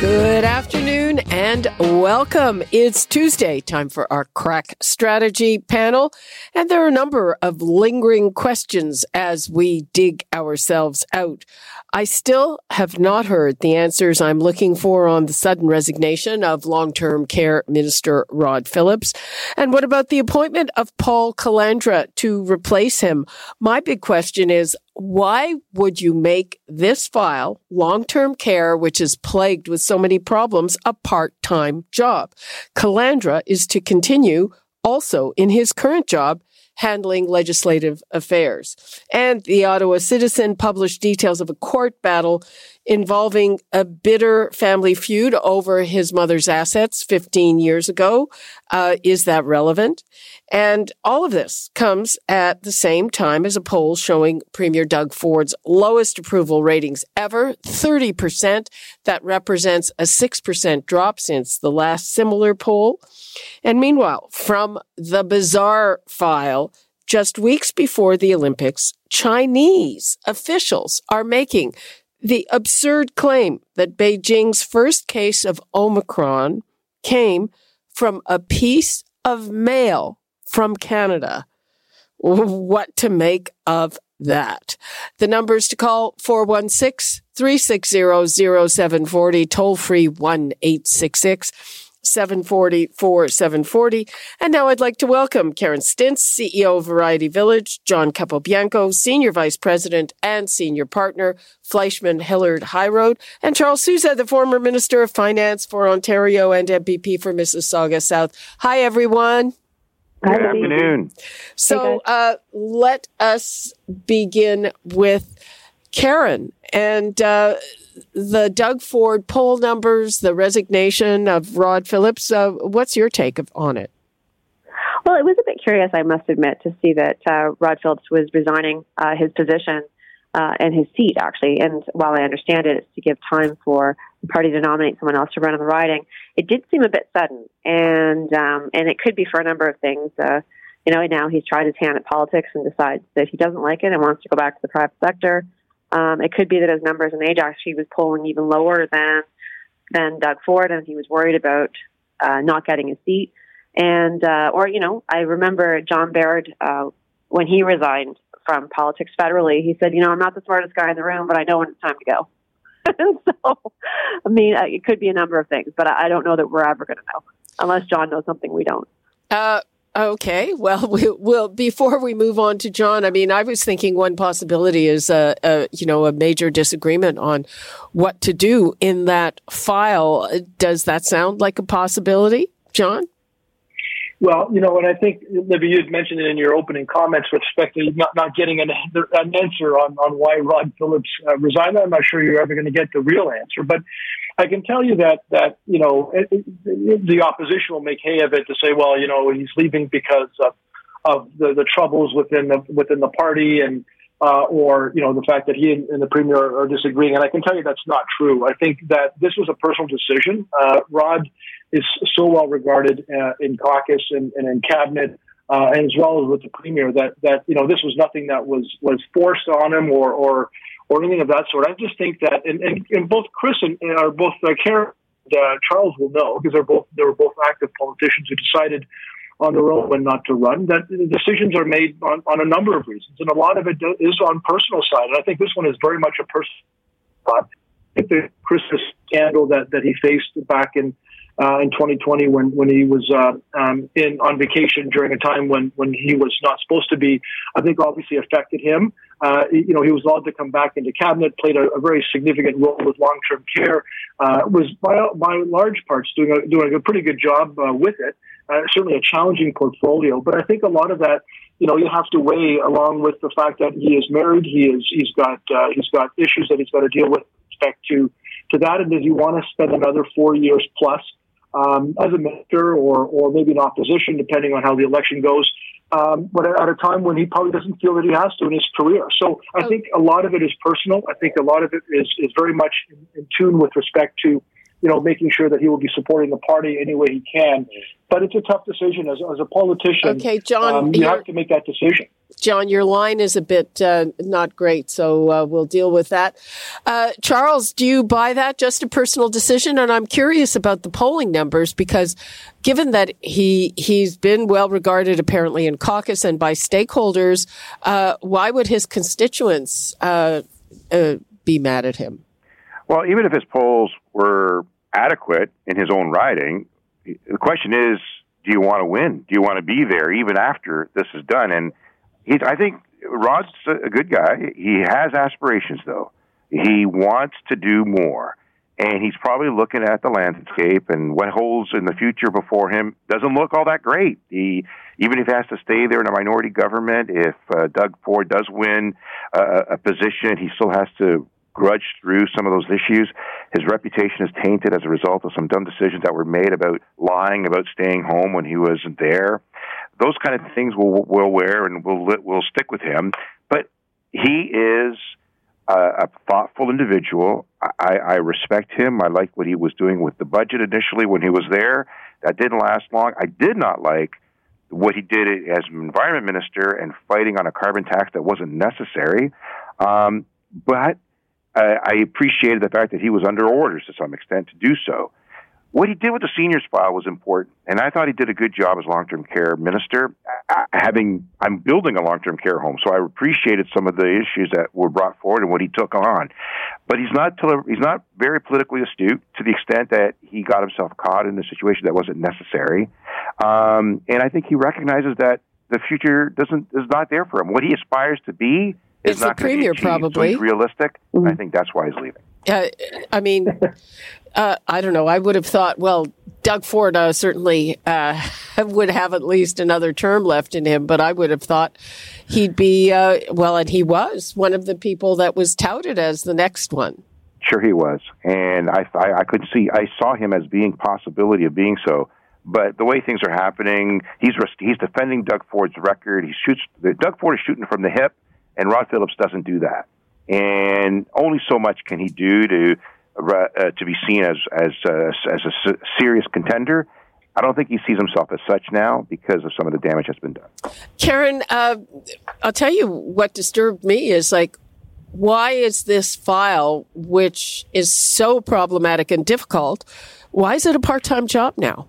Good afternoon and welcome. It's Tuesday, time for our crack strategy panel. And there are a number of lingering questions as we dig ourselves out. I still have not heard the answers I'm looking for on the sudden resignation of long-term care minister Rod Phillips. And what about the appointment of Paul Calandra to replace him? My big question is, why would you make this file, long-term care, which is plagued with so many problems, a part-time job? Calandra is to continue also in his current job handling legislative affairs. And the Ottawa Citizen published details of a court battle involving a bitter family feud over his mother's assets 15 years ago. Uh, is that relevant? And all of this comes at the same time as a poll showing Premier Doug Ford's lowest approval ratings ever, 30%. That represents a 6% drop since the last similar poll. And meanwhile, from the bizarre file, just weeks before the Olympics, Chinese officials are making the absurd claim that Beijing's first case of Omicron came from a piece of mail from Canada. What to make of that? The numbers to call 416 360 0740, toll free 1 866 740 4740. And now I'd like to welcome Karen Stintz, CEO of Variety Village, John Capobianco, Senior Vice President and Senior Partner, Fleishman Hillard High Road, and Charles Sousa, the former Minister of Finance for Ontario and MPP for Mississauga South. Hi, everyone. Good afternoon. So uh, let us begin with Karen and uh, the Doug Ford poll numbers, the resignation of Rod Phillips. Uh, what's your take of, on it? Well, it was a bit curious, I must admit, to see that uh, Rod Phillips was resigning uh, his position uh, and his seat, actually. And while I understand it, it's to give time for the party to nominate someone else to run on the riding. It did seem a bit sudden, and um, and it could be for a number of things. Uh, you know, now he's tried his hand at politics and decides that he doesn't like it and wants to go back to the private sector. Um, it could be that his numbers in Ajax he was polling even lower than than Doug Ford, and he was worried about uh, not getting a seat. And uh, or you know, I remember John Baird uh, when he resigned from politics federally. He said, "You know, I'm not the smartest guy in the room, but I know when it's time to go." so, I mean, uh, it could be a number of things, but I don't know that we're ever going to know unless John knows something we don't. Uh, Okay, well, we, before we move on to John, I mean, I was thinking one possibility is a, a, you know a major disagreement on what to do in that file. Does that sound like a possibility, John? Well, you know, and I think Libby, you had mentioned it in your opening comments with respect to not, not getting an, an answer on, on why Rod Phillips uh, resigned. I'm not sure you're ever going to get the real answer, but I can tell you that that you know it, it, the opposition will make hay of it to say, well, you know, he's leaving because of of the, the troubles within the within the party and uh, or you know the fact that he and, and, the premier are disagreeing. And I can tell you that's not true. I think that this was a personal decision. Uh, Rod is so well regarded uh, in caucus and, and in cabinet. Uh, and as well as with the premier, that that you know this was nothing that was was forced on him or or or anything of that sort. I just think that, and, and, and both Chris and, and are both uh, Karen uh, Charles will know because they're both they were both active politicians who decided on their own when not to run. That decisions are made on, on a number of reasons, and a lot of it is on personal side. And I think this one is very much a personal. I think the Christmas scandal that that he faced back in uh, in 2020 when when he was uh, um, in on vacation during a time when when he was not supposed to be. I think obviously affected him. Uh, you know, he was allowed to come back into cabinet, played a, a very significant role with long term care. Uh, was by by large parts doing a doing a pretty good job uh, with it. Uh, certainly a challenging portfolio, but I think a lot of that you know, you have to weigh along with the fact that he is married. He is, he's got, uh, he's got issues that he's got to deal with, with respect to, to that. And does he want to spend another four years plus um, as a minister or, or maybe in opposition, depending on how the election goes. Um, but at a time when he probably doesn't feel that he has to in his career. So I think a lot of it is personal. I think a lot of it is, is very much in, in tune with respect to you know, making sure that he will be supporting the party any way he can. But it's a tough decision as, as a politician. Okay, John, um, you have to make that decision. John, your line is a bit uh, not great, so uh, we'll deal with that. Uh, Charles, do you buy that? Just a personal decision, and I'm curious about the polling numbers because, given that he he's been well regarded apparently in caucus and by stakeholders, uh, why would his constituents uh, uh, be mad at him? Well, even if his polls were adequate in his own riding, the question is, do you want to win? Do you want to be there even after this is done? And he's, I think Rod's a good guy. He has aspirations, though. He wants to do more. And he's probably looking at the landscape and what holds in the future before him doesn't look all that great. He, even if he has to stay there in a minority government, if uh, Doug Ford does win uh, a position, he still has to grudge through some of those issues. His reputation is tainted as a result of some dumb decisions that were made about lying about staying home when he wasn't there. Those kind of things will will wear and will will stick with him. But he is a, a thoughtful individual. I, I respect him. I like what he was doing with the budget initially when he was there. That didn't last long. I did not like what he did as environment minister and fighting on a carbon tax that wasn't necessary. Um, but uh, I appreciated the fact that he was under orders to some extent to do so. What he did with the seniors file was important, and I thought he did a good job as long-term care minister. Having, I'm building a long-term care home, so I appreciated some of the issues that were brought forward and what he took on. But he's not he's not very politically astute to the extent that he got himself caught in a situation that wasn't necessary. Um, and I think he recognizes that the future doesn't is not there for him. What he aspires to be is it's not the premier, probably. So realistic. Mm-hmm. I think that's why he's leaving. Uh, I mean, uh, I don't know. I would have thought, well, Doug Ford uh, certainly uh, would have at least another term left in him, but I would have thought he'd be, uh, well, and he was one of the people that was touted as the next one. Sure, he was. And I, I, I could see, I saw him as being possibility of being so. But the way things are happening, he's he's defending Doug Ford's record. He shoots. Doug Ford is shooting from the hip and Rod Phillips doesn't do that. And only so much can he do to uh, to be seen as as uh, as a serious contender. I don't think he sees himself as such now because of some of the damage that's been done. Karen, uh, I'll tell you what disturbed me is like, why is this file, which is so problematic and difficult, why is it a part time job now?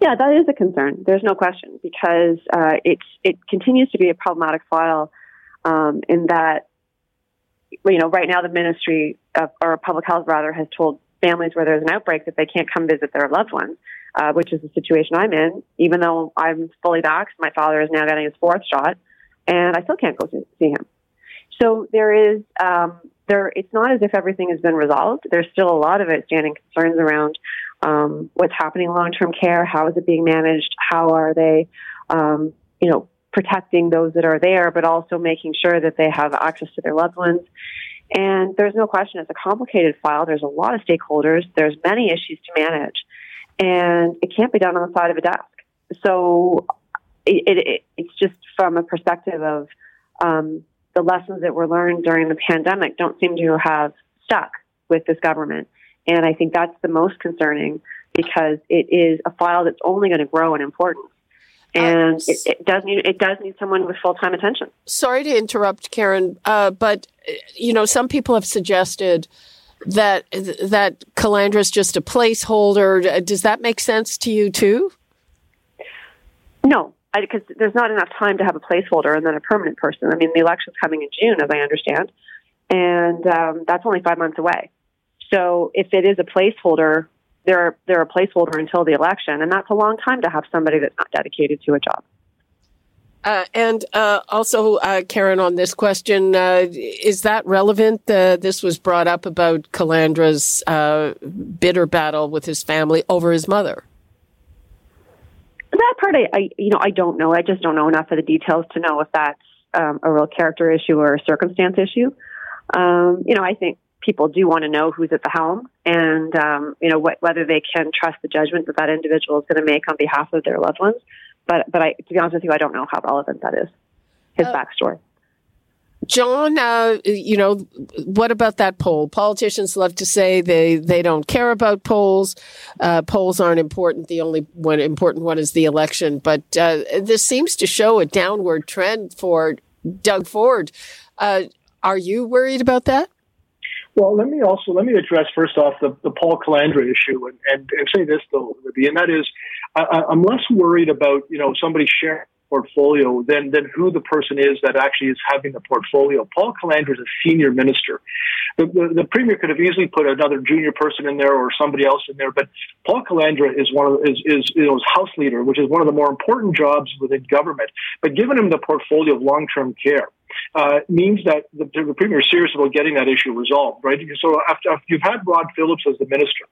Yeah, that is a concern. There's no question because uh, it's it continues to be a problematic file um, in that, you know, right now the Ministry of, or Public Health rather has told families where there's an outbreak that they can't come visit their loved ones, uh, which is the situation I'm in. Even though I'm fully vaxxed, my father is now getting his fourth shot, and I still can't go see him. So there is, um, there. It's not as if everything has been resolved. There's still a lot of outstanding concerns around um, what's happening in long-term care. How is it being managed? How are they, um, you know, protecting those that are there, but also making sure that they have access to their loved ones. And there's no question it's a complicated file. There's a lot of stakeholders. There's many issues to manage, and it can't be done on the side of a desk. So it, it, it's just from a perspective of um, the lessons that were learned during the pandemic don't seem to have stuck with this government. And I think that's the most concerning because it is a file that's only going to grow in importance and it, it, does need it does need someone with full time attention. Sorry to interrupt, Karen, uh, but you know some people have suggested that that Calandra is just a placeholder. Does that make sense to you too? No, because there's not enough time to have a placeholder and then a permanent person. I mean, the election's coming in June, as I understand, and um, that's only five months away. So if it is a placeholder, they're they're a placeholder until the election, and that's a long time to have somebody that's not dedicated to a job. Uh, and uh, also, uh, Karen, on this question, uh, is that relevant? Uh, this was brought up about Calandra's uh, bitter battle with his family over his mother. That part, I, I, you know, I don't know. I just don't know enough of the details to know if that's um, a real character issue or a circumstance issue. Um, you know, I think people do want to know who's at the helm and um, you know wh- whether they can trust the judgment that that individual is going to make on behalf of their loved ones. But but I, to be honest with you, I don't know how relevant that is. His uh, backstory. John, uh, you know, what about that poll? Politicians love to say they, they don't care about polls. Uh, polls aren't important. The only one important one is the election. But uh, this seems to show a downward trend for Doug Ford. Uh, are you worried about that? Well, let me also let me address first off the, the Paul Calandra issue and, and, and say this though, Libby, and that is I, I'm less worried about you know somebody sharing portfolio than than who the person is that actually is having the portfolio. Paul Calandra is a senior minister. The, the, the, premier could have easily put another junior person in there or somebody else in there, but Paul Calandra is one of is is you know house leader, which is one of the more important jobs within government. But given him the portfolio of long term care. Uh, means that the, the premier is serious about getting that issue resolved, right? So after, after you've had Rod Phillips as the minister,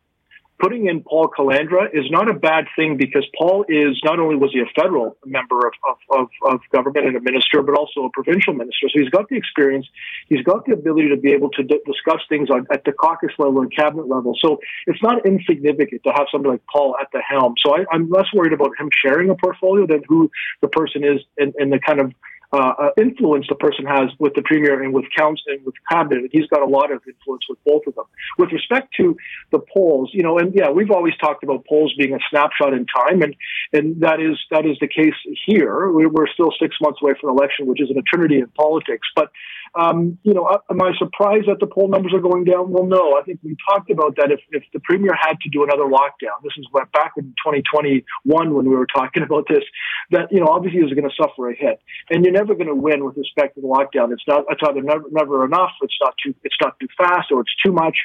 putting in Paul Calandra is not a bad thing because Paul is not only was he a federal member of, of, of, of, government and a minister, but also a provincial minister. So he's got the experience. He's got the ability to be able to d- discuss things on, at the caucus level and cabinet level. So it's not insignificant to have somebody like Paul at the helm. So I, am less worried about him sharing a portfolio than who the person is and, and the kind of uh, uh, influence the person has with the premier and with council and with cabinet. He's got a lot of influence with both of them. With respect to the polls, you know, and yeah, we've always talked about polls being a snapshot in time, and and that is that is the case here. We're still six months away from election, which is an eternity in politics, but um, you know, uh, am I surprised that the poll numbers are going down? Well, no. I think we talked about that. If, if the premier had to do another lockdown, this is back in 2021 when we were talking about this, that you know, obviously is going to suffer a hit, and you're never going to win with respect to the lockdown. It's not. It's either never, never enough. It's not too. It's not too fast, or it's too much,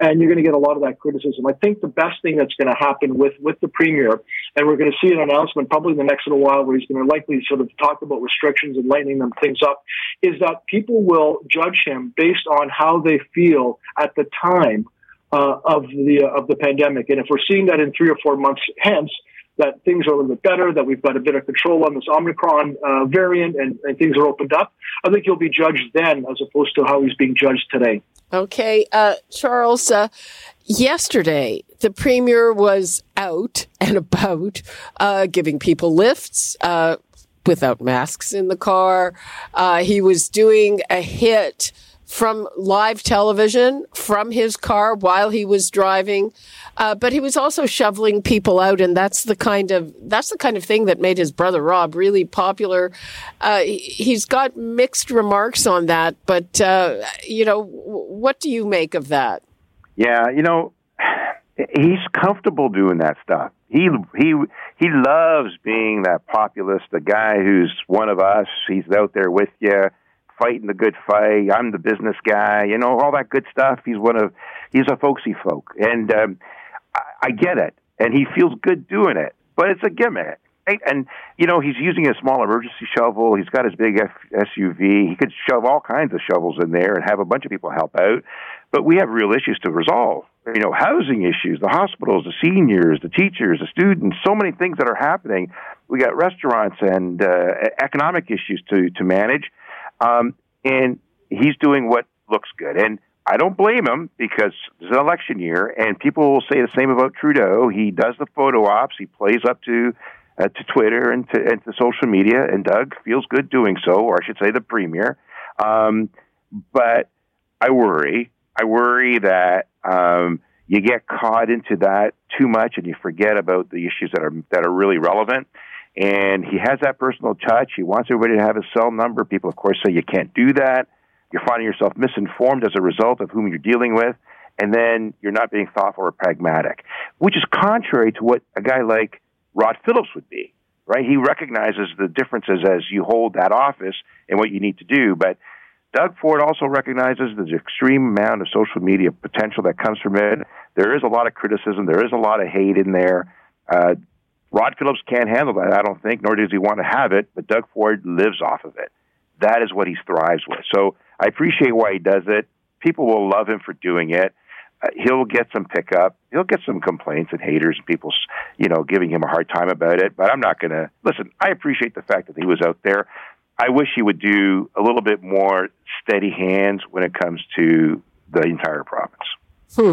and you're going to get a lot of that criticism. I think the best thing that's going to happen with with the premier, and we're going to see an announcement probably in the next little while where he's going to likely sort of talk about restrictions and lightening them things up, is that people will judge him based on how they feel at the time uh, of the uh, of the pandemic. And if we're seeing that in three or four months hence, that things are a little bit better, that we've got a bit of control on this Omicron uh, variant, and, and, things are opened up, I think he'll be judged then as opposed to how he's being judged today. Okay, uh, Charles. Uh, yesterday, the premier was out and about, uh, giving people lifts without masks in the car. Uh, he was doing a hit from live television from his car while he was driving. Uh, but he was also shoveling people out, and that's the kind of that's the kind of thing that made his brother Rob really popular. Uh, he's got mixed remarks on that, but uh, you know, what do you make of that? Yeah, you know, he's comfortable doing that stuff he he he loves being that populist, the guy who's one of us. He's out there with you, fighting the good fight. I'm the business guy, you know, all that good stuff. He's one of he's a folksy folk, and um, I, I get it, and he feels good doing it, but it's a gimmick. Right? And you know he's using a small emergency shovel. He's got his big F- SUV. He could shove all kinds of shovels in there and have a bunch of people help out. But we have real issues to resolve. You know, housing issues, the hospitals, the seniors, the teachers, the students. So many things that are happening. We got restaurants and uh, economic issues to to manage. Um, and he's doing what looks good. And I don't blame him because it's an election year, and people will say the same about Trudeau. He does the photo ops. He plays up to uh, to Twitter and to, and to social media, and Doug feels good doing so, or I should say the premier. Um, but I worry. I worry that um, you get caught into that too much, and you forget about the issues that are that are really relevant. And he has that personal touch. He wants everybody to have his cell number. People, of course, say you can't do that. You're finding yourself misinformed as a result of whom you're dealing with, and then you're not being thoughtful or pragmatic, which is contrary to what a guy like Rod Phillips would be, right? He recognizes the differences as you hold that office and what you need to do. But Doug Ford also recognizes the extreme amount of social media potential that comes from it. There is a lot of criticism, there is a lot of hate in there. Uh, Rod Phillips can't handle that, I don't think, nor does he want to have it, but Doug Ford lives off of it. That is what he thrives with. So I appreciate why he does it. People will love him for doing it uh, he'll get some pickup. He'll get some complaints and haters and people, you know, giving him a hard time about it. But I'm not going to listen. I appreciate the fact that he was out there. I wish he would do a little bit more steady hands when it comes to the entire province. Hmm.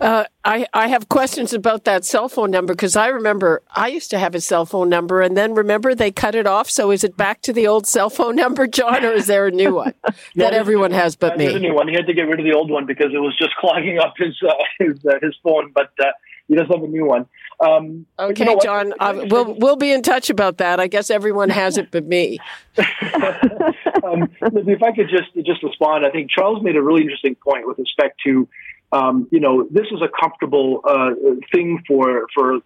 Uh, I I have questions about that cell phone number because I remember I used to have a cell phone number and then remember they cut it off. So is it back to the old cell phone number, John, or is there a new one that everyone has but me? There's a new one. He had to get rid of the old one because it was just clogging up his uh, his uh, his phone. But he does have a new one. Um, okay, you know John, uh, we'll we'll be in touch about that. I guess everyone has it but me. um, if I could just just respond, I think Charles made a really interesting point with respect to um, you know, this is a comfortable uh, thing for for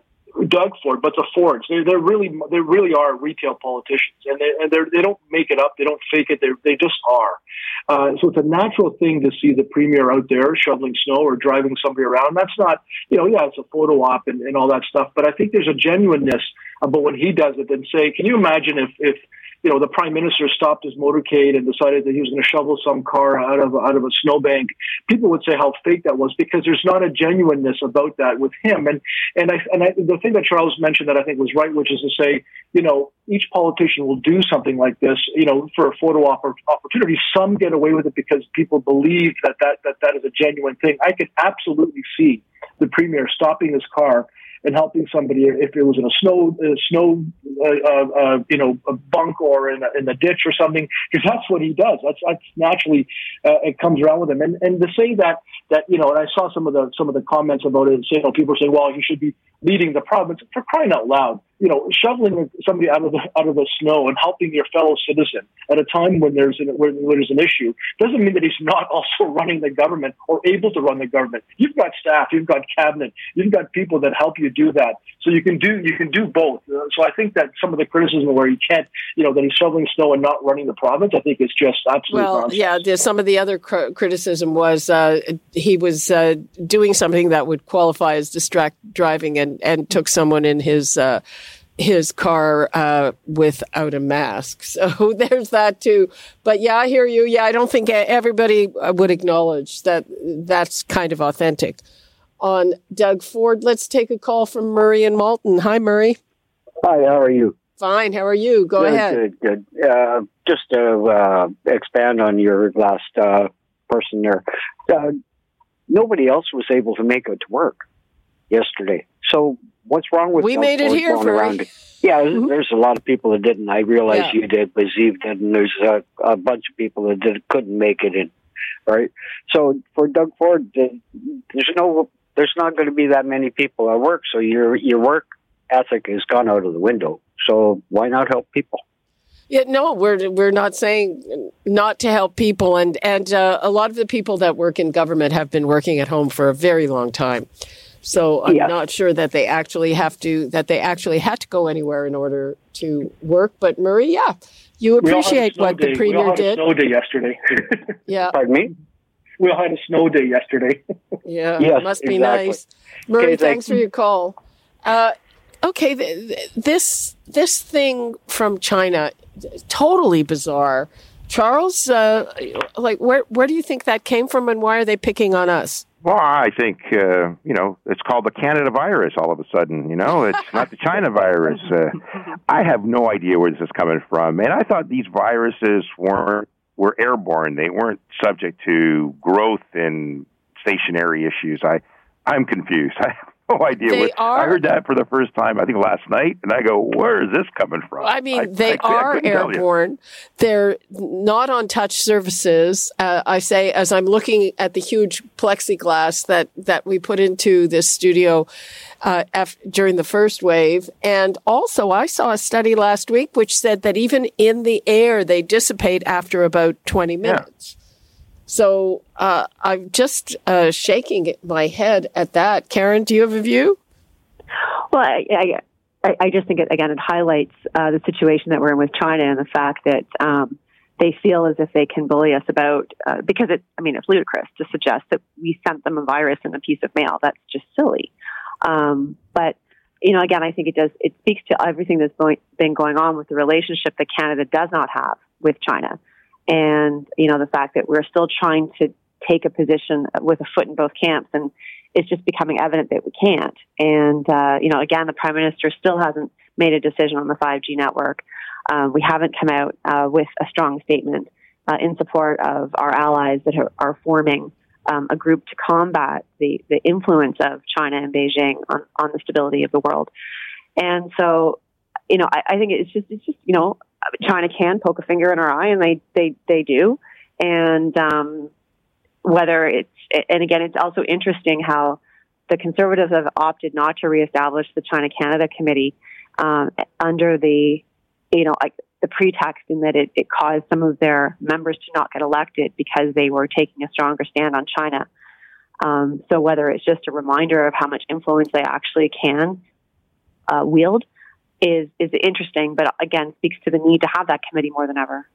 Doug Ford, but the Fords, they they really they really are retail politicians, and they and they're, they don't make it up, they don't fake it, they they just are. Uh, so it's a natural thing to see the premier out there shoveling snow or driving somebody around. That's not, you know, yeah, it's a photo op and, and all that stuff, but I think there's a genuineness about when he does it. And say, can you imagine if if you know, the prime minister stopped his motorcade and decided that he was going to shovel some car out of out of a snowbank, people would say how fake that was because there's not a genuineness about that with him. And and I and I, the thing that Charles mentioned that I think was right, which is to say, you know, each politician will do something like this, you know, for a photo op- opportunity. Some get away with it because people believe that that that, that is a genuine thing. I could absolutely see the premier stopping his car and helping somebody if it was in a snow a snow uh, uh, uh, you know a bunk or in a, in a ditch or something because that's what he does. That's that's naturally uh, it comes around with him. And and to say that that you know, and I saw some of the some of the comments about it. Saying, you know, people saying, well, he should be leading the province for crying out loud you know, shoveling somebody out of the out of the snow and helping your fellow citizen at a time when there's an, when, there's an issue doesn't mean that he's not also running the government or able to run the government. You've got staff, you've got cabinet, you've got people that help you do that. So you can do you can do both. Uh, so I think that some of the criticism where he can't, you know, that he's shoveling snow and not running the province, I think is just absolutely well, nonsense. yeah. Some of the other cr- criticism was uh, he was uh, doing something that would qualify as distract driving and and took someone in his uh, his car uh, without a mask. So there's that too. But yeah, I hear you. Yeah, I don't think everybody uh, would acknowledge that that's kind of authentic. On Doug Ford, let's take a call from Murray and Malton. Hi, Murray. Hi, how are you? Fine. How are you? Go good, ahead. Good, good. Uh, just to uh, expand on your last uh, person there, uh, nobody else was able to make it to work yesterday. So what's wrong with we made it here for yeah mm-hmm. there's a lot of people that didn't. I realize yeah. you did but Eve did and there's a, a, bunch of people that did, couldn't make it in right? So for doug ford there's no there's not going to be that many people at work so your your work ethic has gone out of the window. So why not help people? Yeah, no, we're we're not saying not to help people, and and uh, a lot of the people that work in government have been working at home for a very long time. So I'm not sure that they actually have to that they actually had to go anywhere in order to work. But Murray, yeah, you appreciate what day. the premier we all did. snow day yesterday. yeah. Pardon me. We all had a snow day yesterday. yeah, yes, must be exactly. nice. Murray, okay, thanks for your call. Uh, okay, th- th- this this thing from China, totally bizarre. Charles, uh, like where where do you think that came from, and why are they picking on us? Well, I think uh, you know it's called the Canada virus. All of a sudden, you know, it's not the China virus. Uh, I have no idea where this is coming from, and I thought these viruses weren't were airborne. They weren't subject to growth and stationary issues. I I'm confused. I no idea. They what, are, I heard that for the first time, I think last night, and I go, where is this coming from? I mean, I, they I, are airborne. They're not on touch surfaces. Uh, I say, as I'm looking at the huge plexiglass that, that we put into this studio uh, af- during the first wave. And also, I saw a study last week which said that even in the air, they dissipate after about 20 minutes. Yeah. So uh, I'm just uh, shaking my head at that. Karen, do you have a view? Well, I, I, I just think it, again it highlights uh, the situation that we're in with China and the fact that um, they feel as if they can bully us about uh, because it. I mean, it's ludicrous to suggest that we sent them a virus in a piece of mail. That's just silly. Um, but you know, again, I think it does. It speaks to everything that's been going on with the relationship that Canada does not have with China and you know the fact that we're still trying to take a position with a foot in both camps and it's just becoming evident that we can't and uh, you know again the prime minister still hasn't made a decision on the 5g network um, we haven't come out uh, with a strong statement uh, in support of our allies that are, are forming um, a group to combat the, the influence of China and Beijing on, on the stability of the world. And so, you know, I, I think it's just, it's just, you know, China can poke a finger in our eye and they, they, they do. And, um, whether it's, and again, it's also interesting how the conservatives have opted not to reestablish the China Canada Committee, um, under the, you know, like the pretext in that it, it caused some of their members to not get elected because they were taking a stronger stand on China. Um, so whether it's just a reminder of how much influence they actually can uh, wield is is interesting, but again speaks to the need to have that committee more than ever.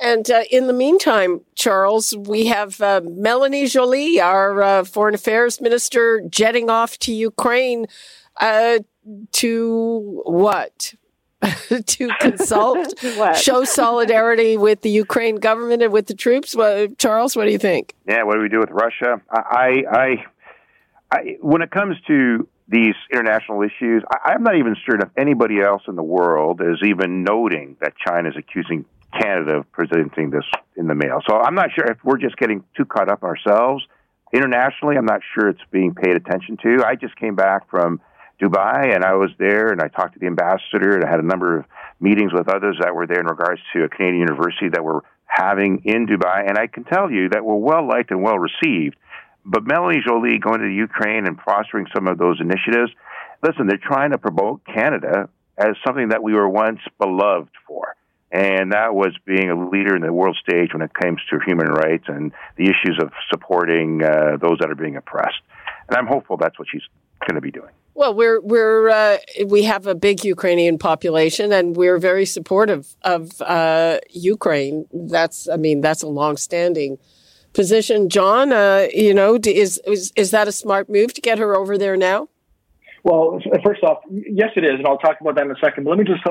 And uh, in the meantime, Charles, we have uh, Melanie Joly, our uh, foreign affairs minister, jetting off to Ukraine uh, to what? to consult, show solidarity with the Ukraine government and with the troops. Well, Charles, what do you think? Yeah, what do we do with Russia? I, I, I when it comes to these international issues, I, I'm not even certain if anybody else in the world is even noting that China is accusing Canada of presenting this in the mail. So I'm not sure if we're just getting too caught up ourselves. Internationally, I'm not sure it's being paid attention to. I just came back from Dubai, and I was there, and I talked to the ambassador, and I had a number of meetings with others that were there in regards to a Canadian university that we're having in Dubai, and I can tell you that we're well liked and well received. But Melanie Joly going to Ukraine and fostering some of those initiatives, listen, they're trying to promote Canada as something that we were once beloved for. And that was being a leader in the world stage when it comes to human rights and the issues of supporting uh, those that are being oppressed. And I'm hopeful that's what she's going to be doing. Well, we're we're uh, we have a big Ukrainian population, and we're very supportive of uh, Ukraine. That's I mean that's a long-standing position. John, uh, you know, is, is is that a smart move to get her over there now? Well, first off, yes, it is, and I'll talk about that in a second. But let me just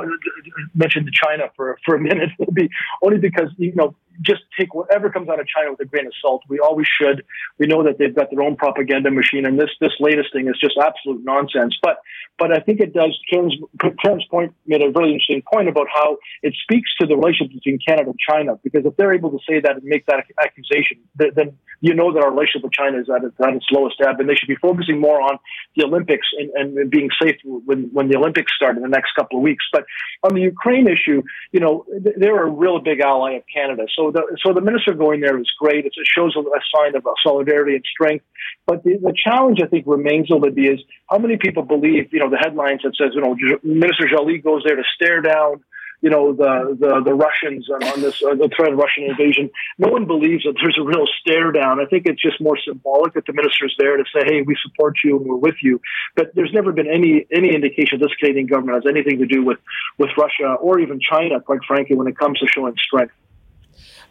mention China for for a minute, only because you know just take whatever comes out of China with a grain of salt. We always should. We know that they've got their own propaganda machine, and this this latest thing is just absolute nonsense. But but I think it does. Karen's, Karen's point made a really interesting point about how it speaks to the relationship between Canada and China. Because if they're able to say that and make that accusation, then you know that our relationship with China is at, at its lowest ebb, and they should be focusing more on the Olympics and, and being safe when when the Olympics start in the next couple of weeks. But on the Ukraine issue, you know, they're a real big ally of Canada. So the so the minister going there is great. It shows a, a sign of solidarity and strength. But the, the challenge, I think, remains, Olivia, is how many people believe, you know, the headlines that says, you know, Minister Joly goes there to stare down you know the the, the Russians on, on this uh, the threat of Russian invasion. No one believes that there's a real stare down. I think it's just more symbolic that the minister's there to say, "Hey, we support you and we're with you." But there's never been any any indication this Canadian government has anything to do with with Russia or even China, quite frankly, when it comes to showing strength.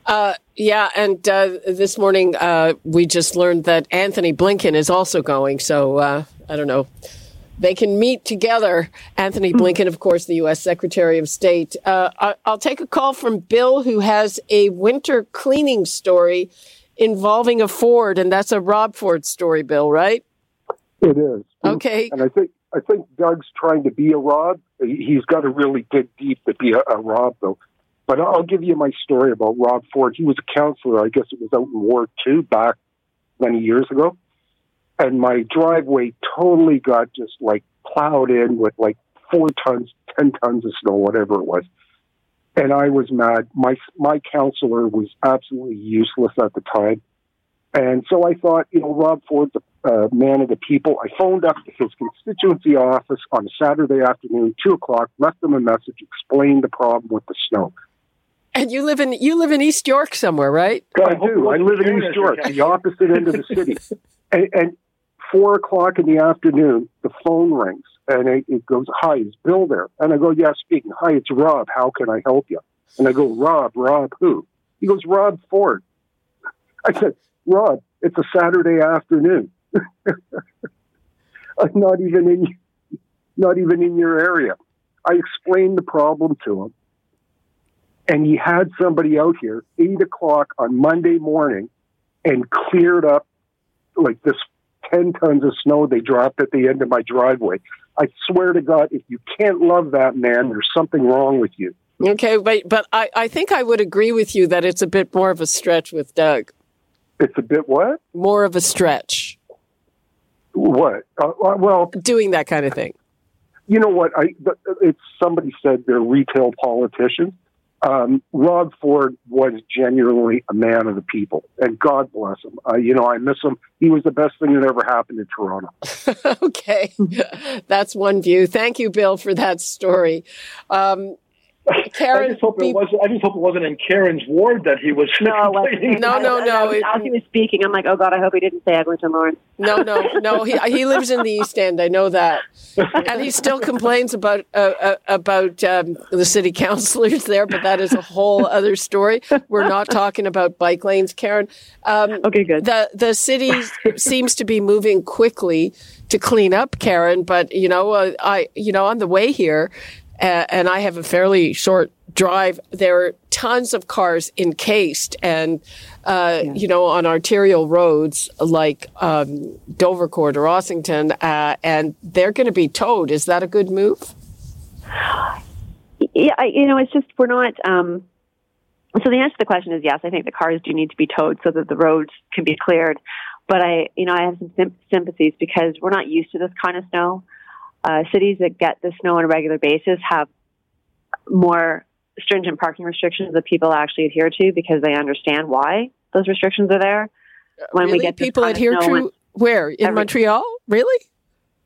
Uh, yeah, and uh, this morning uh, we just learned that Antony Blinken is also going. So uh, I don't know. They can meet together. Antony hmm. Blinken, of course, the U.S. Secretary of State. Uh, I'll take a call from Bill, who has a winter cleaning story involving a Ford, and that's a Rob Ford story, Bill, right? It is. Okay. And I think I think Doug's trying to be a Rob. He's got to really dig deep to be a, a Rob, though. But I'll give you my story about Rob Ford. He was a councilor, I guess it was out in War 2 back many years ago. And my driveway totally got just like plowed in with like four tons, 10 tons of snow, whatever it was. And I was mad. My, my councilor was absolutely useless at the time. And so I thought, you know, Rob Ford's a uh, man of the people. I phoned up his constituency office on a Saturday afternoon, two o'clock, left them a message, explained the problem with the snow. And you live in you live in East York somewhere, right? I do. I live in East York, the opposite end of the city. And, and four o'clock in the afternoon, the phone rings and it, it, goes, "Hi, is Bill there?" And I go, "Yeah, speaking. Hi, it's Rob. How can I help you?" And I go, "Rob, Rob, who?" He goes, "Rob Ford." I said, "Rob, it's a Saturday afternoon. I'm not even in, not even in your area." I explained the problem to him and he had somebody out here eight o'clock on Monday morning and cleared up like this 10 tons of snow they dropped at the end of my driveway. I swear to God, if you can't love that man, there's something wrong with you. Okay, but, but I, I think I would agree with you that it's a bit more of a stretch with Doug. It's a bit what? More of a stretch. What? Uh, well, doing that kind of thing. You know what? I it's somebody said they're retail politicians. Um, Rob Ford was genuinely a man of the people, and God bless him. Uh, you know, I miss him. He was the best thing that ever happened in Toronto. okay, that's one view. Thank you, Bill, for that story. Um, Karen, I just hope it wasn't. I just hope it wasn't in Karen's ward that he was. No, no, no, no. As he was speaking, I'm like, oh God, I hope he didn't say Eglinton Lawrence. No, no, no. He he lives in the East End. I know that, and he still complains about uh, uh, about um, the city councilors there. But that is a whole other story. We're not talking about bike lanes, Karen. Um, okay, good. The the city seems to be moving quickly to clean up, Karen. But you know, uh, I you know on the way here and I have a fairly short drive. There are tons of cars encased and, uh, yeah. you know, on arterial roads like um, Dovercourt or Ossington, uh, and they're going to be towed. Is that a good move? Yeah, I, you know, it's just we're not. Um, so the answer to the question is yes. I think the cars do need to be towed so that the roads can be cleared. But I, you know, I have some sympathies because we're not used to this kind of snow uh, cities that get the snow on a regular basis have more stringent parking restrictions that people actually adhere to because they understand why those restrictions are there. When really? we get people adhere to where in every, Montreal, really?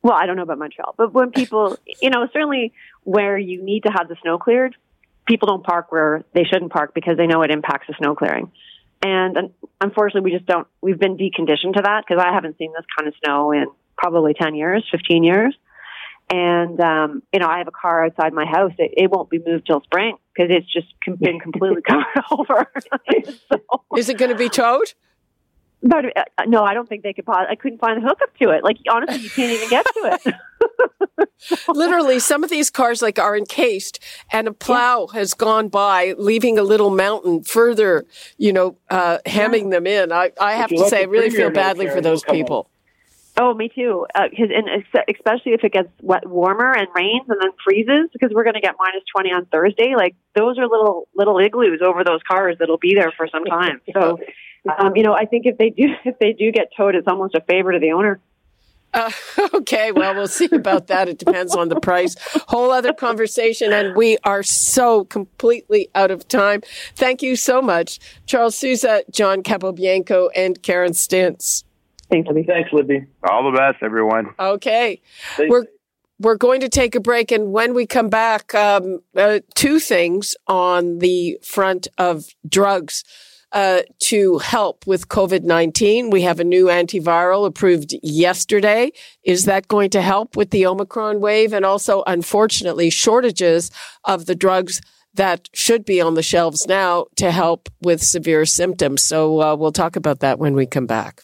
Well, I don't know about Montreal, but when people, you know, certainly where you need to have the snow cleared, people don't park where they shouldn't park because they know it impacts the snow clearing. And unfortunately, we just don't. We've been deconditioned to that because I haven't seen this kind of snow in probably ten years, fifteen years. And, um, you know, I have a car outside my house. It, it won't be moved till spring because it's just been completely covered over. so, Is it going to be towed? But uh, no, I don't think they could. I couldn't find the hookup to it. Like honestly, you can't even get to it. Literally, some of these cars like are encased, and a plow yeah. has gone by, leaving a little mountain further. You know, uh, hemming yeah. them in. I, I have to say, I really feel badly for those people. Oh, me too. Uh, and especially if it gets wet, warmer and rains and then freezes, because we're going to get minus twenty on Thursday. Like those are little little igloos over those cars that'll be there for some time. So, um, you know, I think if they do if they do get towed, it's almost a favor to the owner. Uh, okay, well, we'll see about that. It depends on the price. Whole other conversation, and we are so completely out of time. Thank you so much, Charles Sousa, John Capobianco, and Karen Stintz. Thanks, Libby. Thanks, Libby. All the best, everyone. Okay. Thanks. We're we're going to take a break, and when we come back, um, uh, two things on the front of drugs. Uh, to help with COVID 19. We have a new antiviral approved yesterday. Is that going to help with the Omicron wave? And also, unfortunately, shortages of the drugs that should be on the shelves now to help with severe symptoms. So uh, we'll talk about that when we come back.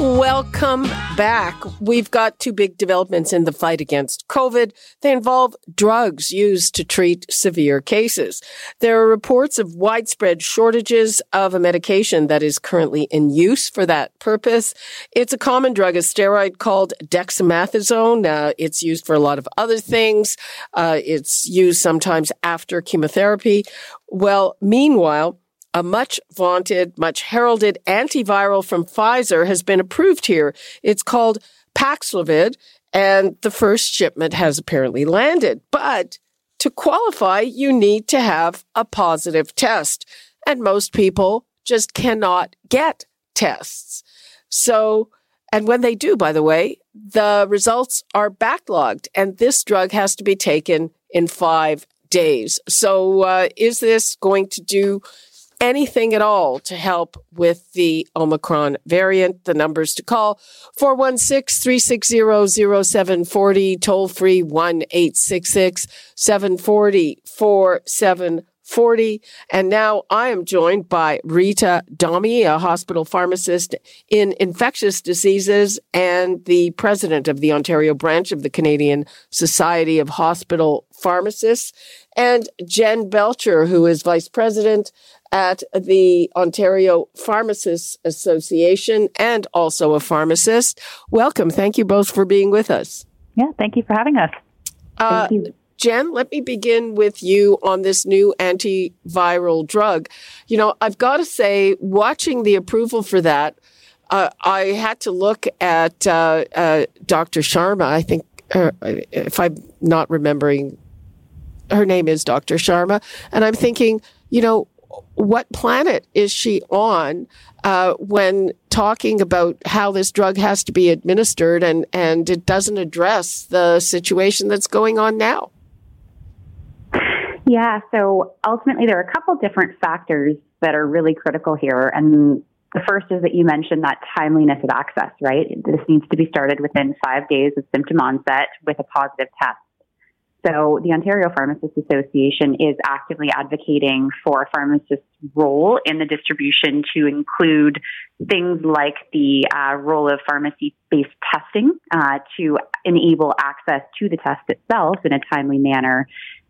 Welcome back. We've got two big developments in the fight against COVID. They involve drugs used to treat severe cases. There are reports of widespread shortages of a medication that is currently in use for that purpose. It's a common drug, a steroid called dexamethasone. Uh, it's used for a lot of other things. Uh, it's used sometimes after chemotherapy. Well, meanwhile, a much vaunted, much heralded antiviral from Pfizer has been approved here. It's called Paxlovid, and the first shipment has apparently landed. But to qualify, you need to have a positive test. And most people just cannot get tests. So, and when they do, by the way, the results are backlogged, and this drug has to be taken in five days. So, uh, is this going to do anything at all to help with the Omicron variant. The numbers to call 416 360 0740, toll free 1 866 740 4740. And now I am joined by Rita Domi, a hospital pharmacist in infectious diseases and the president of the Ontario branch of the Canadian Society of Hospital Pharmacists, and Jen Belcher, who is vice president at the Ontario Pharmacists Association and also a pharmacist. Welcome. Thank you both for being with us. Yeah, thank you for having us. Uh, Jen, let me begin with you on this new antiviral drug. You know, I've got to say, watching the approval for that, uh, I had to look at uh, uh Dr. Sharma. I think, uh, if I'm not remembering, her name is Dr. Sharma. And I'm thinking, you know, what planet is she on uh, when talking about how this drug has to be administered and, and it doesn't address the situation that's going on now? Yeah, so ultimately, there are a couple different factors that are really critical here. And the first is that you mentioned that timeliness of access, right? This needs to be started within five days of symptom onset with a positive test. So the Ontario Pharmacists Association is actively advocating for pharmacists' role in the distribution to include things like the uh, role of pharmacy-based testing uh, to enable access to the test itself in a timely manner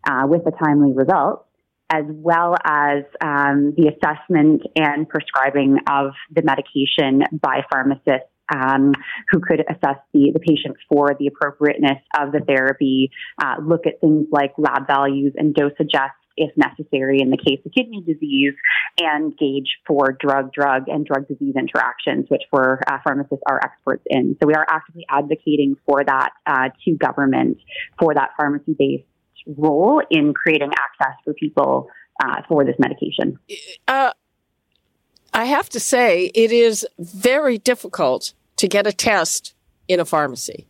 uh, with a timely result, as well as um, the assessment and prescribing of the medication by pharmacists um, who could assess the, the patient for the appropriateness of the therapy, uh, look at things like lab values and dose adjust if necessary in the case of kidney disease, and gauge for drug drug and drug disease interactions, which for uh, pharmacists are experts in. So we are actively advocating for that uh, to government for that pharmacy based role in creating access for people uh, for this medication. Uh, I have to say, it is very difficult to get a test in a pharmacy.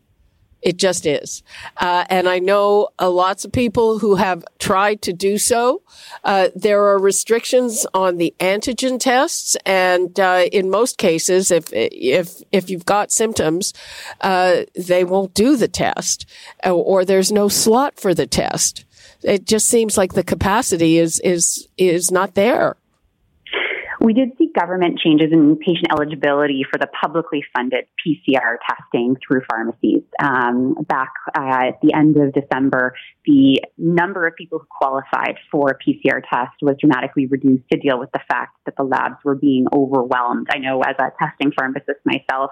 It just is. Uh, and I know uh, lots of people who have tried to do so. Uh, there are restrictions on the antigen tests. And, uh, in most cases, if, if, if you've got symptoms, uh, they won't do the test or, or there's no slot for the test. It just seems like the capacity is, is, is not there. We did see government changes in patient eligibility for the publicly funded PCR testing through pharmacies. Um, back uh, at the end of December, the number of people who qualified for a PCR tests was dramatically reduced to deal with the fact that the labs were being overwhelmed. I know as a testing pharmacist myself,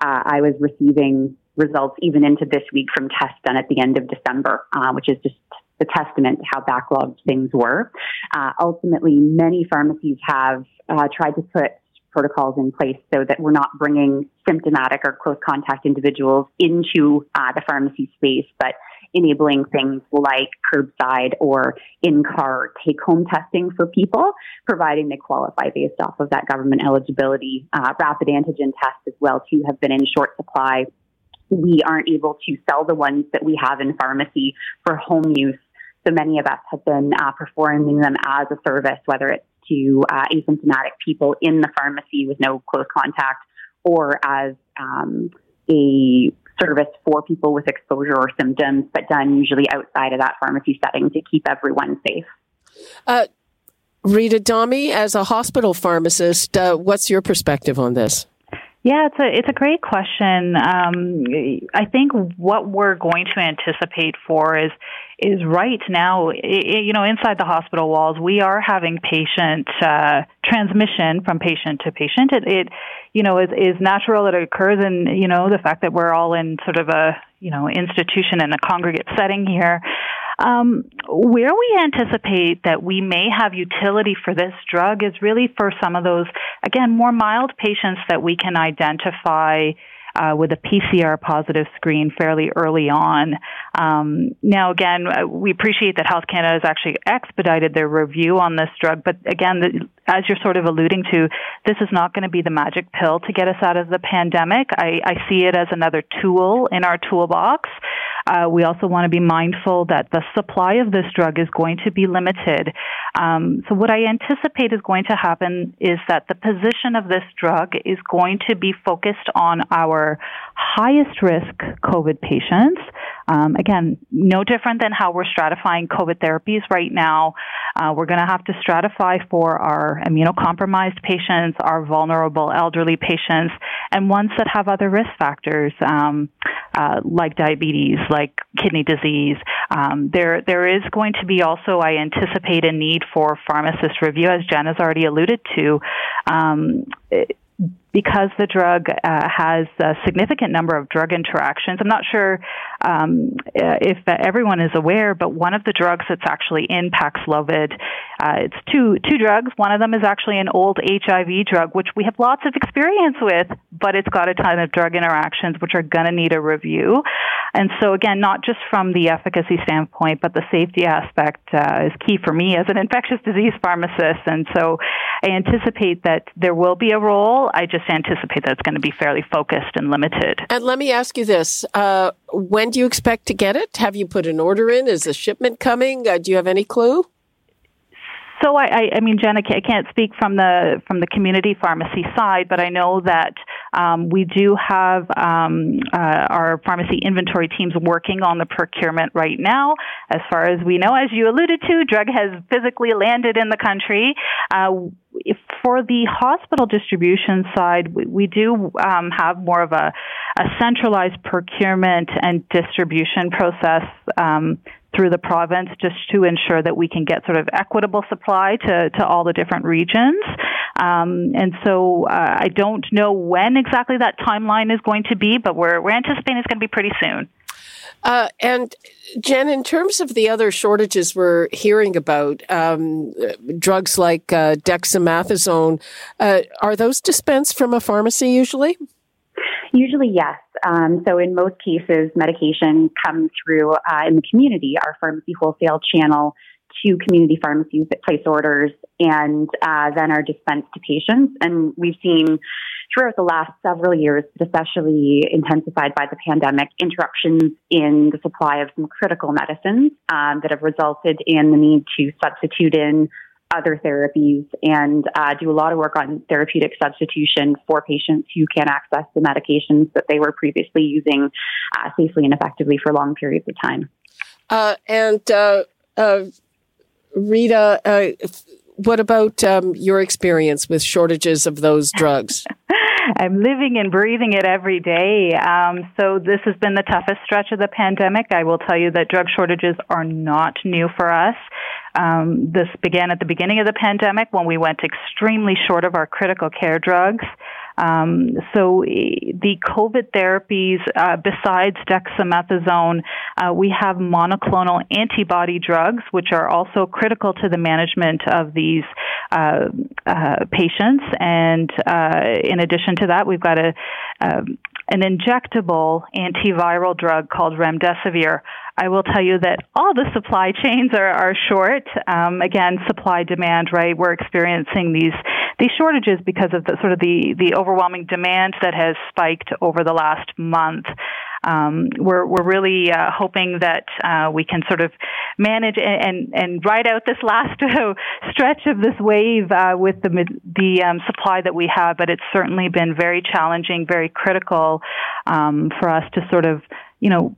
uh, I was receiving results even into this week from tests done at the end of December, uh, which is just the testament to how backlogged things were. Uh, ultimately, many pharmacies have uh, tried to put protocols in place so that we're not bringing symptomatic or close contact individuals into uh, the pharmacy space, but enabling things like curbside or in-car take-home testing for people, providing they qualify based off of that government eligibility. Uh, rapid antigen tests as well too have been in short supply. We aren't able to sell the ones that we have in pharmacy for home use so many of us have been uh, performing them as a service, whether it's to uh, asymptomatic people in the pharmacy with no close contact or as um, a service for people with exposure or symptoms, but done usually outside of that pharmacy setting to keep everyone safe. Uh, Rita Domi, as a hospital pharmacist, uh, what's your perspective on this? Yeah, it's a it's a great question. Um, I think what we're going to anticipate for is is right now, you know, inside the hospital walls, we are having patient uh, transmission from patient to patient. It, it you know, is, is natural. That it occurs in, you know, the fact that we're all in sort of a, you know, institution and a congregate setting here. Um, where we anticipate that we may have utility for this drug is really for some of those, again, more mild patients that we can identify uh, with a PCR positive screen fairly early on. Um, now, again, we appreciate that Health Canada has actually expedited their review on this drug, but again, the, as you're sort of alluding to, this is not going to be the magic pill to get us out of the pandemic. I, I see it as another tool in our toolbox. Uh, we also want to be mindful that the supply of this drug is going to be limited. Um, so what I anticipate is going to happen is that the position of this drug is going to be focused on our highest risk COVID patients. Um, again, no different than how we're stratifying COVID therapies right now. Uh, we're going to have to stratify for our immunocompromised patients, our vulnerable elderly patients, and ones that have other risk factors um, uh, like diabetes, like kidney disease. Um, there, there is going to be also, I anticipate, a need for pharmacist review, as Jen has already alluded to. Um, because the drug uh, has a significant number of drug interactions. I'm not sure um, uh, if everyone is aware, but one of the drugs that's actually in Paxlovid, uh, it's two two drugs. One of them is actually an old HIV drug, which we have lots of experience with, but it's got a ton of drug interactions, which are going to need a review. And so, again, not just from the efficacy standpoint, but the safety aspect uh, is key for me as an infectious disease pharmacist. And so, I anticipate that there will be a role. I just anticipate that it's going to be fairly focused and limited. And let me ask you this: uh, When do you expect to get it? Have you put an order in? Is the shipment coming? Uh, do you have any clue? So I, I, I mean, Jen, I can't speak from the from the community pharmacy side, but I know that um, we do have um, uh, our pharmacy inventory teams working on the procurement right now. As far as we know, as you alluded to, drug has physically landed in the country. Uh, for the hospital distribution side, we, we do um, have more of a, a, centralized procurement and distribution process um, through the province just to ensure that we can get sort of equitable supply to, to all the different regions. Um, and so uh, I don't know when exactly that timeline is going to be, but we're, we're anticipating it's going to be pretty soon. Uh, and Jen, in terms of the other shortages we're hearing about, um, drugs like uh, dexamethasone, uh, are those dispensed from a pharmacy usually? Usually, yes. Um, so, in most cases, medication comes through uh, in the community, our pharmacy wholesale channel, to community pharmacies that place orders and uh, then are dispensed to patients. And we've seen throughout the last several years, but especially intensified by the pandemic, interruptions in the supply of some critical medicines um, that have resulted in the need to substitute in other therapies and uh, do a lot of work on therapeutic substitution for patients who can't access the medications that they were previously using uh, safely and effectively for long periods of time. Uh, and uh, uh, Rita, uh, what about um, your experience with shortages of those drugs? I'm living and breathing it every day. Um, so this has been the toughest stretch of the pandemic. I will tell you that drug shortages are not new for us. Um, this began at the beginning of the pandemic when we went extremely short of our critical care drugs. Um, so the COVID therapies, uh, besides dexamethasone, uh, we have monoclonal antibody drugs, which are also critical to the management of these uh, uh patients. And uh, in addition to that, we've got a um, an injectable antiviral drug called remdesivir. I will tell you that all the supply chains are, are short. Um, again, supply demand, right? We're experiencing these these shortages because of the sort of the the overwhelming demand that has spiked over the last month. Um, we're we're really uh, hoping that uh, we can sort of manage and and, ride out this last stretch of this wave uh, with the the um, supply that we have. But it's certainly been very challenging, very critical um, for us to sort of you know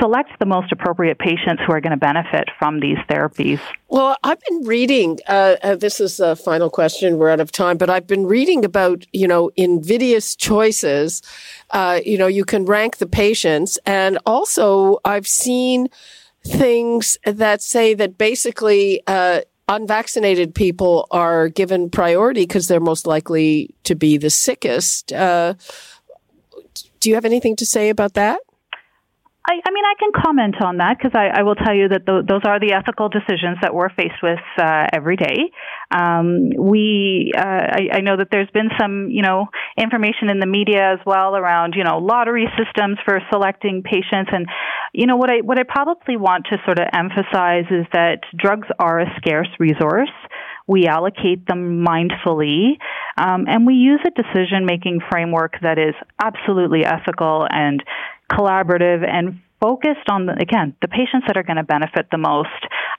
select the most appropriate patients who are going to benefit from these therapies? Well, I've been reading, uh, uh, this is the final question, we're out of time, but I've been reading about, you know, invidious choices. Uh, you know, you can rank the patients. And also, I've seen things that say that basically, uh, unvaccinated people are given priority because they're most likely to be the sickest. Uh, do you have anything to say about that? I, I mean, I can comment on that because I, I, will tell you that th- those are the ethical decisions that we're faced with uh, every day. Um, we, uh, I, I, know that there's been some, you know, information in the media as well around, you know, lottery systems for selecting patients, and you know what I what I probably want to sort of emphasize is that drugs are a scarce resource. We allocate them mindfully, um, and we use a decision making framework that is absolutely ethical and collaborative and focused on the, again the patients that are going to benefit the most.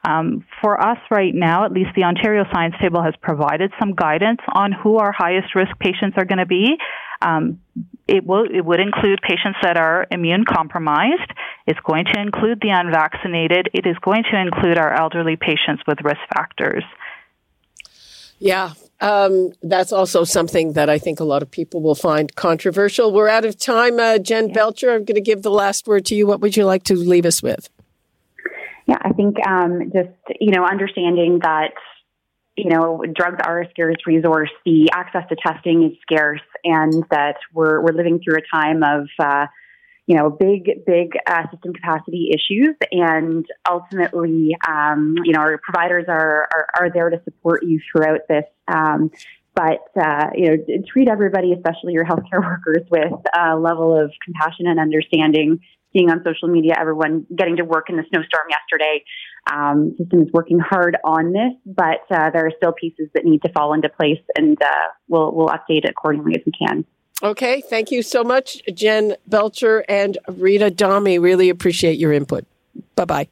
Um, for us right now, at least the Ontario Science Table has provided some guidance on who our highest risk patients are going to be. Um, it will it would include patients that are immune compromised. It's going to include the unvaccinated. It is going to include our elderly patients with risk factors. Yeah, um, that's also something that I think a lot of people will find controversial. We're out of time. Uh, Jen Belcher, I'm going to give the last word to you. What would you like to leave us with? Yeah, I think um, just, you know, understanding that, you know, drugs are a scarce resource, the access to testing is scarce, and that we're, we're living through a time of, uh, you know, big, big uh, system capacity issues. And ultimately, um, you know, our providers are, are, are, there to support you throughout this. Um, but, uh, you know, treat everybody, especially your healthcare workers, with a level of compassion and understanding. Seeing on social media, everyone getting to work in the snowstorm yesterday. Um, system is working hard on this, but uh, there are still pieces that need to fall into place, and uh, we'll we'll update accordingly as we can. Okay, thank you so much, Jen Belcher and Rita Dahme. Really appreciate your input. Bye bye.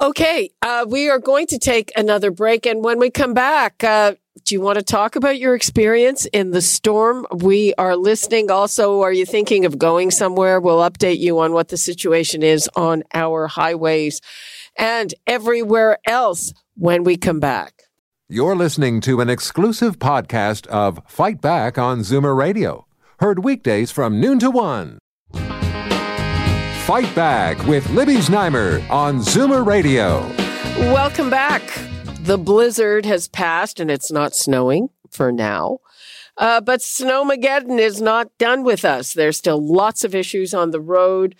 Okay, uh, we are going to take another break. And when we come back, uh, do you want to talk about your experience in the storm? We are listening. Also, are you thinking of going somewhere? We'll update you on what the situation is on our highways and everywhere else when we come back. You're listening to an exclusive podcast of Fight Back on Zoomer Radio, heard weekdays from noon to one. Fight Back with Libby Znaimer on Zoomer Radio. Welcome back. The blizzard has passed and it's not snowing for now. Uh, but Snowmageddon is not done with us. There's still lots of issues on the road.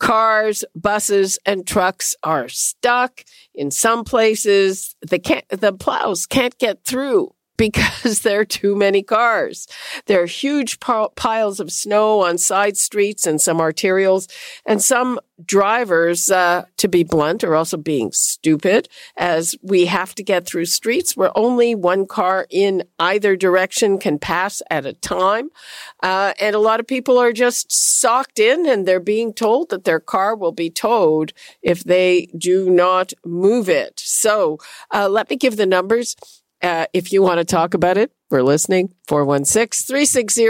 Cars, buses, and trucks are stuck. In some places, the, the plows can't get through because there are too many cars. There are huge piles of snow on side streets and some arterials, and some drivers, uh, to be blunt, are also being stupid as we have to get through streets where only one car in either direction can pass at a time. Uh, and a lot of people are just socked in and they're being told that their car will be towed if they do not move it. So, uh, let me give the numbers. Uh, if you want to talk about it, we're listening. 416 360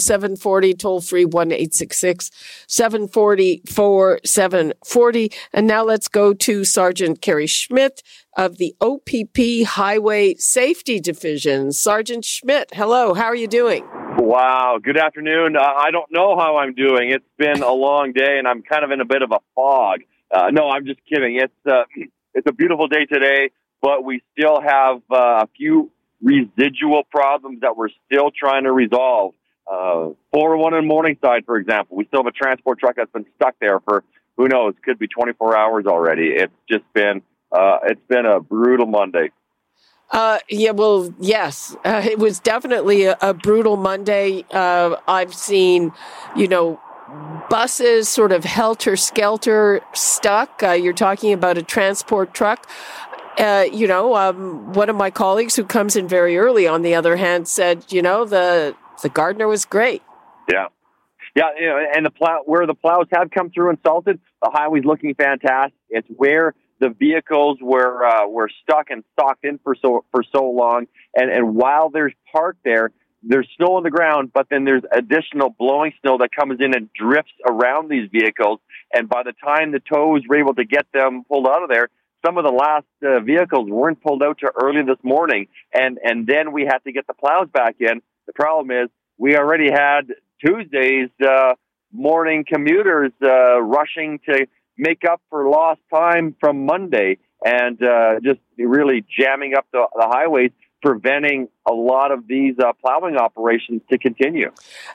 0740, toll free 1 740 4740. And now let's go to Sergeant Kerry Schmidt of the OPP Highway Safety Division. Sergeant Schmidt, hello. How are you doing? Wow. Good afternoon. Uh, I don't know how I'm doing. It's been a long day and I'm kind of in a bit of a fog. Uh, no, I'm just kidding. It's, uh, it's a beautiful day today but we still have uh, a few residual problems that we're still trying to resolve. Uh, 401 in Morningside, for example, we still have a transport truck that's been stuck there for who knows, could be 24 hours already. It's just been uh, it's been a brutal Monday. Uh, yeah, well, yes, uh, it was definitely a, a brutal Monday. Uh, I've seen, you know, buses sort of helter skelter stuck. Uh, you're talking about a transport truck. Uh, you know, um, one of my colleagues who comes in very early, on the other hand, said, you know, the the Gardiner was great. Yeah, yeah, you know, and the plow where the plows have come through and salted, the highway's looking fantastic. It's where the vehicles were uh, were stuck and stocked in for so for so long, and and while there's parked there, there's snow on the ground, but then there's additional blowing snow that comes in and drifts around these vehicles. And by the time the tows were able to get them pulled out of there, some of the last uh, vehicles weren't pulled out to early this morning, and and then we had to get the plows back in. The problem is we already had Tuesday's uh, morning commuters uh, rushing to make up for lost time from Monday, and uh, just really jamming up the, the highways preventing a lot of these uh, plowing operations to continue.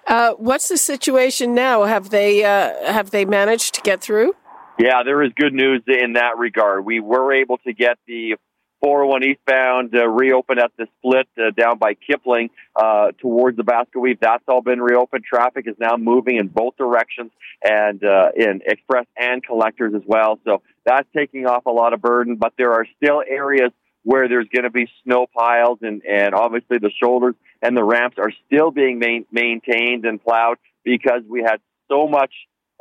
Uh, what's the situation now? Have they uh, have they managed to get through? Yeah, there is good news in that regard. We were able to get the 401 eastbound uh, reopened at the split uh, down by Kipling uh, towards the Basket Weave. That's all been reopened. Traffic is now moving in both directions and uh, in express and collectors as well. So that's taking off a lot of burden, but there are still areas where there's going to be snow piles and, and obviously the shoulders and the ramps are still being main, maintained and plowed because we had so much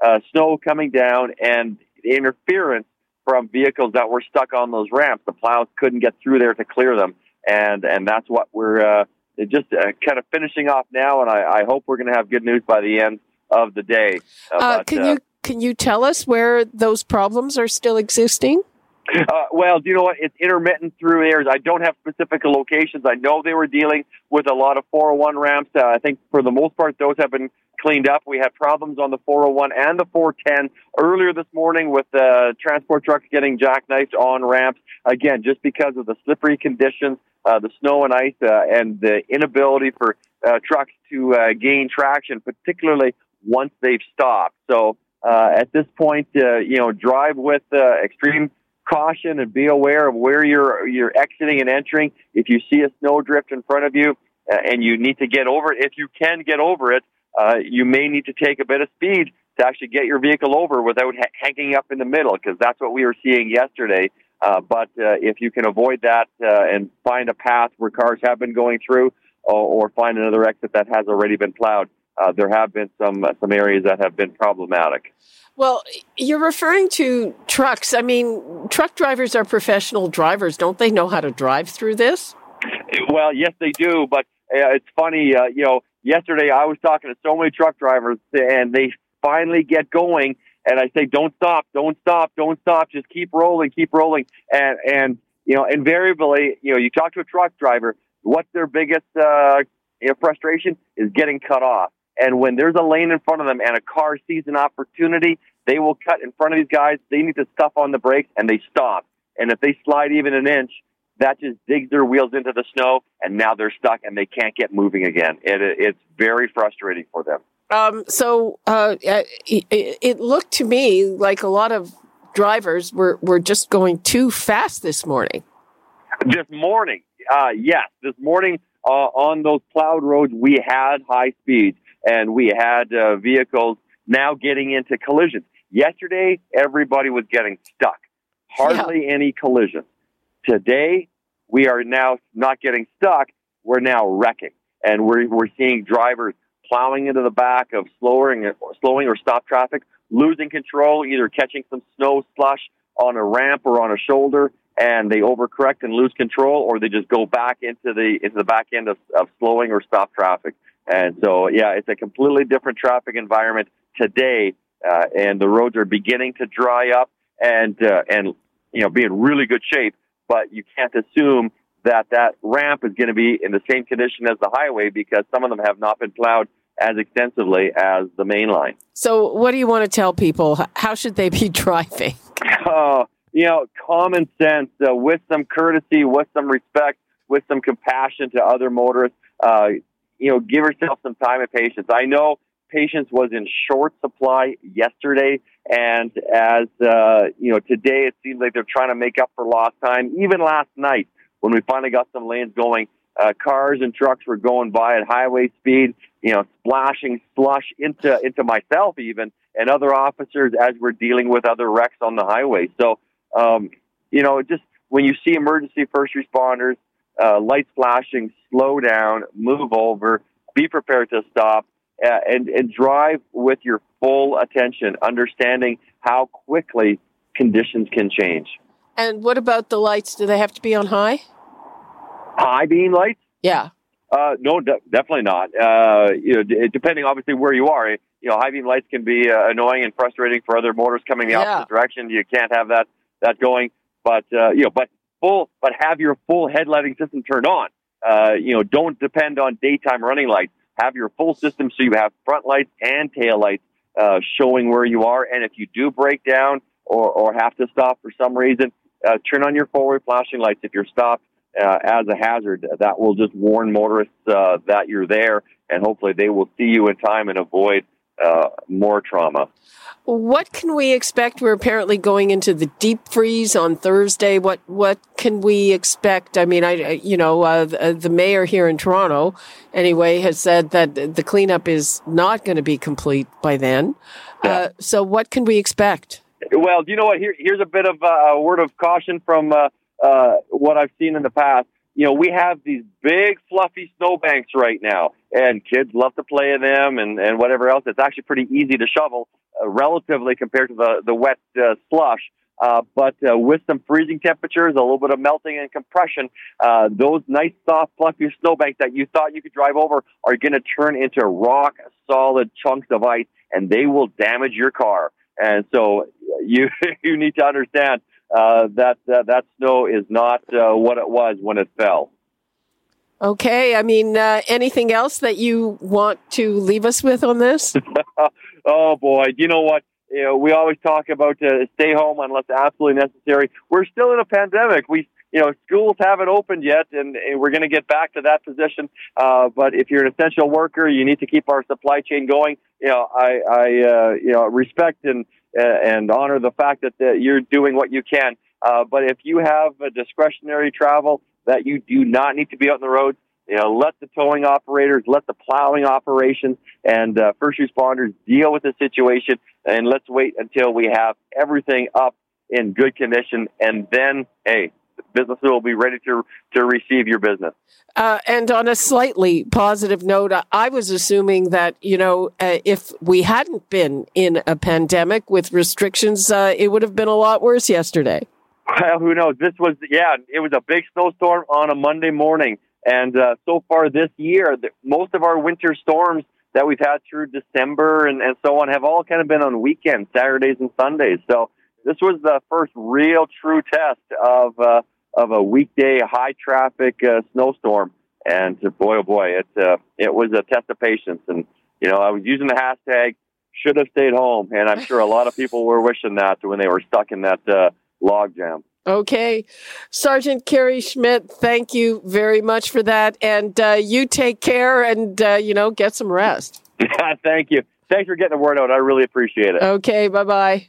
uh, snow coming down and interference from vehicles that were stuck on those ramps. The plows couldn't get through there to clear them, and and that's what we're uh, just uh, kind of finishing off now, and I, I hope we're going to have good news by the end of the day. Uh, can you can you tell us where those problems are still existing? Uh, well, do you know what? It's intermittent through areas. I don't have specific locations. I know they were dealing with a lot of 401 ramps. Uh, I think for the most part, those have been cleaned up. We had problems on the 401 and the 410 earlier this morning with uh, transport trucks getting jackknifed on ramps. Again, just because of the slippery conditions, uh, the snow and ice, uh, and the inability for uh, trucks to uh, gain traction, particularly once they've stopped. So uh, at this point, uh, you know, drive with extreme caution and be aware of where you're you're exiting and entering. If you see a snowdrift in front of you and you need to get over it, if you can get over it, uh, you may need to take a bit of speed to actually get your vehicle over without ha- hanging up in the middle, because that's what we were seeing yesterday. Uh, but uh, if you can avoid that uh, and find a path where cars have been going through, or, or find another exit that has already been plowed, uh, there have been some some areas that have been problematic. Well, you're referring to trucks. I mean, truck drivers are professional drivers. Don't they know how to drive through this? Well, yes, they do. But uh, it's funny, uh, you know, yesterday I was talking to so many truck drivers, and they finally get going, and I say, "Don't stop, don't stop, don't stop. Just keep rolling, keep rolling." And and you know, invariably, you know, you talk to a truck driver, what's their biggest uh, you know, frustration is getting cut off. And when there's a lane in front of them and a car sees an opportunity, they will cut in front of these guys. They need to stuff on the brakes and they stop. And if they slide even an inch, that just digs their wheels into the snow and now they're stuck and they can't get moving again. It, it's very frustrating for them. Um, so uh, it, it looked to me like a lot of drivers were, were just going too fast this morning. This morning, uh, yes, this morning uh, on those plowed roads, we had high speeds and we had uh, vehicles now getting into collisions. Yesterday, everybody was getting stuck. Hardly yeah. any collisions. Today, we are now not getting stuck. We're now wrecking, and we're we're seeing drivers plowing into the back of slowing or slowing or stop traffic, losing control, either catching some snow slush on a ramp or on a shoulder, and they overcorrect and lose control, or they just go back into the into the back end of, of slowing or stop traffic. And so, yeah, it's a completely different traffic environment today, uh, and the roads are beginning to dry up and uh, and you know be in really good shape. But you can't assume that that ramp is going to be in the same condition as the highway because some of them have not been plowed as extensively as the main line. So, what do you want to tell people? How should they be driving? Uh, you know, common sense, uh, with some courtesy, with some respect, with some compassion to other motorists. Uh, you know, give yourself some time and patience. I know patience was in short supply yesterday, and as uh, you know, today it seems like they're trying to make up for lost time. Even last night, when we finally got some lanes going, uh, cars and trucks were going by at highway speed, you know, splashing slush into into myself even and other officers as we're dealing with other wrecks on the highway. So, um, you know, just when you see emergency first responders uh, lights flashing, slow down, move over, be prepared to stop, uh, and, and drive with your full attention, understanding how quickly conditions can change. And what about the lights? Do they have to be on high? High beam lights? Yeah. Uh, no, de- definitely not. Uh, you know, d- depending obviously where you are, you know, high beam lights can be uh, annoying and frustrating for other motors coming the Yeah. opposite direction. You can't have that that going, but uh, you know, but full, but have your full headlighting system turned on. Uh, you know, don't depend on daytime running lights. Have your full system so you have front lights and tail lights uh, showing where you are. And if you do break down or, or have to stop for some reason, uh, turn on your forward flashing lights if you're stopped uh, as a hazard. That will just warn motorists uh, that you're there, and hopefully they will see you in time and avoid uh, more trauma. What can we expect? We're apparently going into the deep freeze on Thursday. What what can we expect? I mean, I you know uh, the, the mayor here in Toronto, anyway, has said that the cleanup is not going to be complete by then. Uh, so, what can we expect? Well, do you know what? Here, here's a bit of uh, a word of caution from uh, uh, what I've seen in the past. You know, we have these big, fluffy snowbanks right now, and kids love to play in them and, and whatever else. It's actually pretty easy to shovel, uh, relatively compared to the the wet uh, slush. Uh, but uh, with some freezing temperatures, a little bit of melting and compression, uh, those nice, soft, fluffy snowbanks that you thought you could drive over are going to turn into rock solid chunks of ice, and they will damage your car. And so you you need to understand uh, that uh, that snow is not uh, what it was when it fell. Okay, I mean, uh, anything else that you want to leave us with on this? oh boy, you know what? You know, we always talk about uh, stay home unless absolutely necessary. We're still in a pandemic. We, you know, schools haven't opened yet, and, and we're going to get back to that position. Uh, but if you're an essential worker, you need to keep our supply chain going. You know, I, I, uh, you know, respect and and honor the fact that, that you're doing what you can. Uh, but if you have a discretionary travel that you do not need to be out on the road, you know, let the towing operators, let the plowing operations and uh, first responders deal with the situation, and let's wait until we have everything up in good condition, and then, hey, businesses will be ready to to receive your business. Uh, and on a slightly positive note, I was assuming that you know uh, if we hadn't been in a pandemic with restrictions, uh, it would have been a lot worse yesterday. Well, who knows? This was yeah, it was a big snowstorm on a Monday morning, and uh, so far this year, the, most of our winter storms that we've had through December and, and so on have all kind of been on weekends, Saturdays and Sundays. So this was the first real true test of uh, of a weekday high traffic uh, snowstorm. And boy, oh boy, it uh, it was a test of patience. And you know, I was using the hashtag should have stayed home, and I'm sure a lot of people were wishing that when they were stuck in that uh, log jam. Okay. Sergeant Kerry Schmidt, thank you very much for that. And uh, you take care and, uh, you know, get some rest. thank you. Thanks for getting the word out. I really appreciate it. Okay. Bye bye.